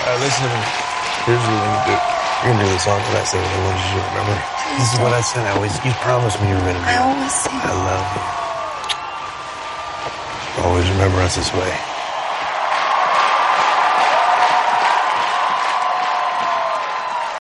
All right, listen to me. Here's what we're gonna do. You're gonna do the song that I say when I lose you, remember? This is what I said. I always, you promised me you were gonna do I always say I love you. Always remember us this way.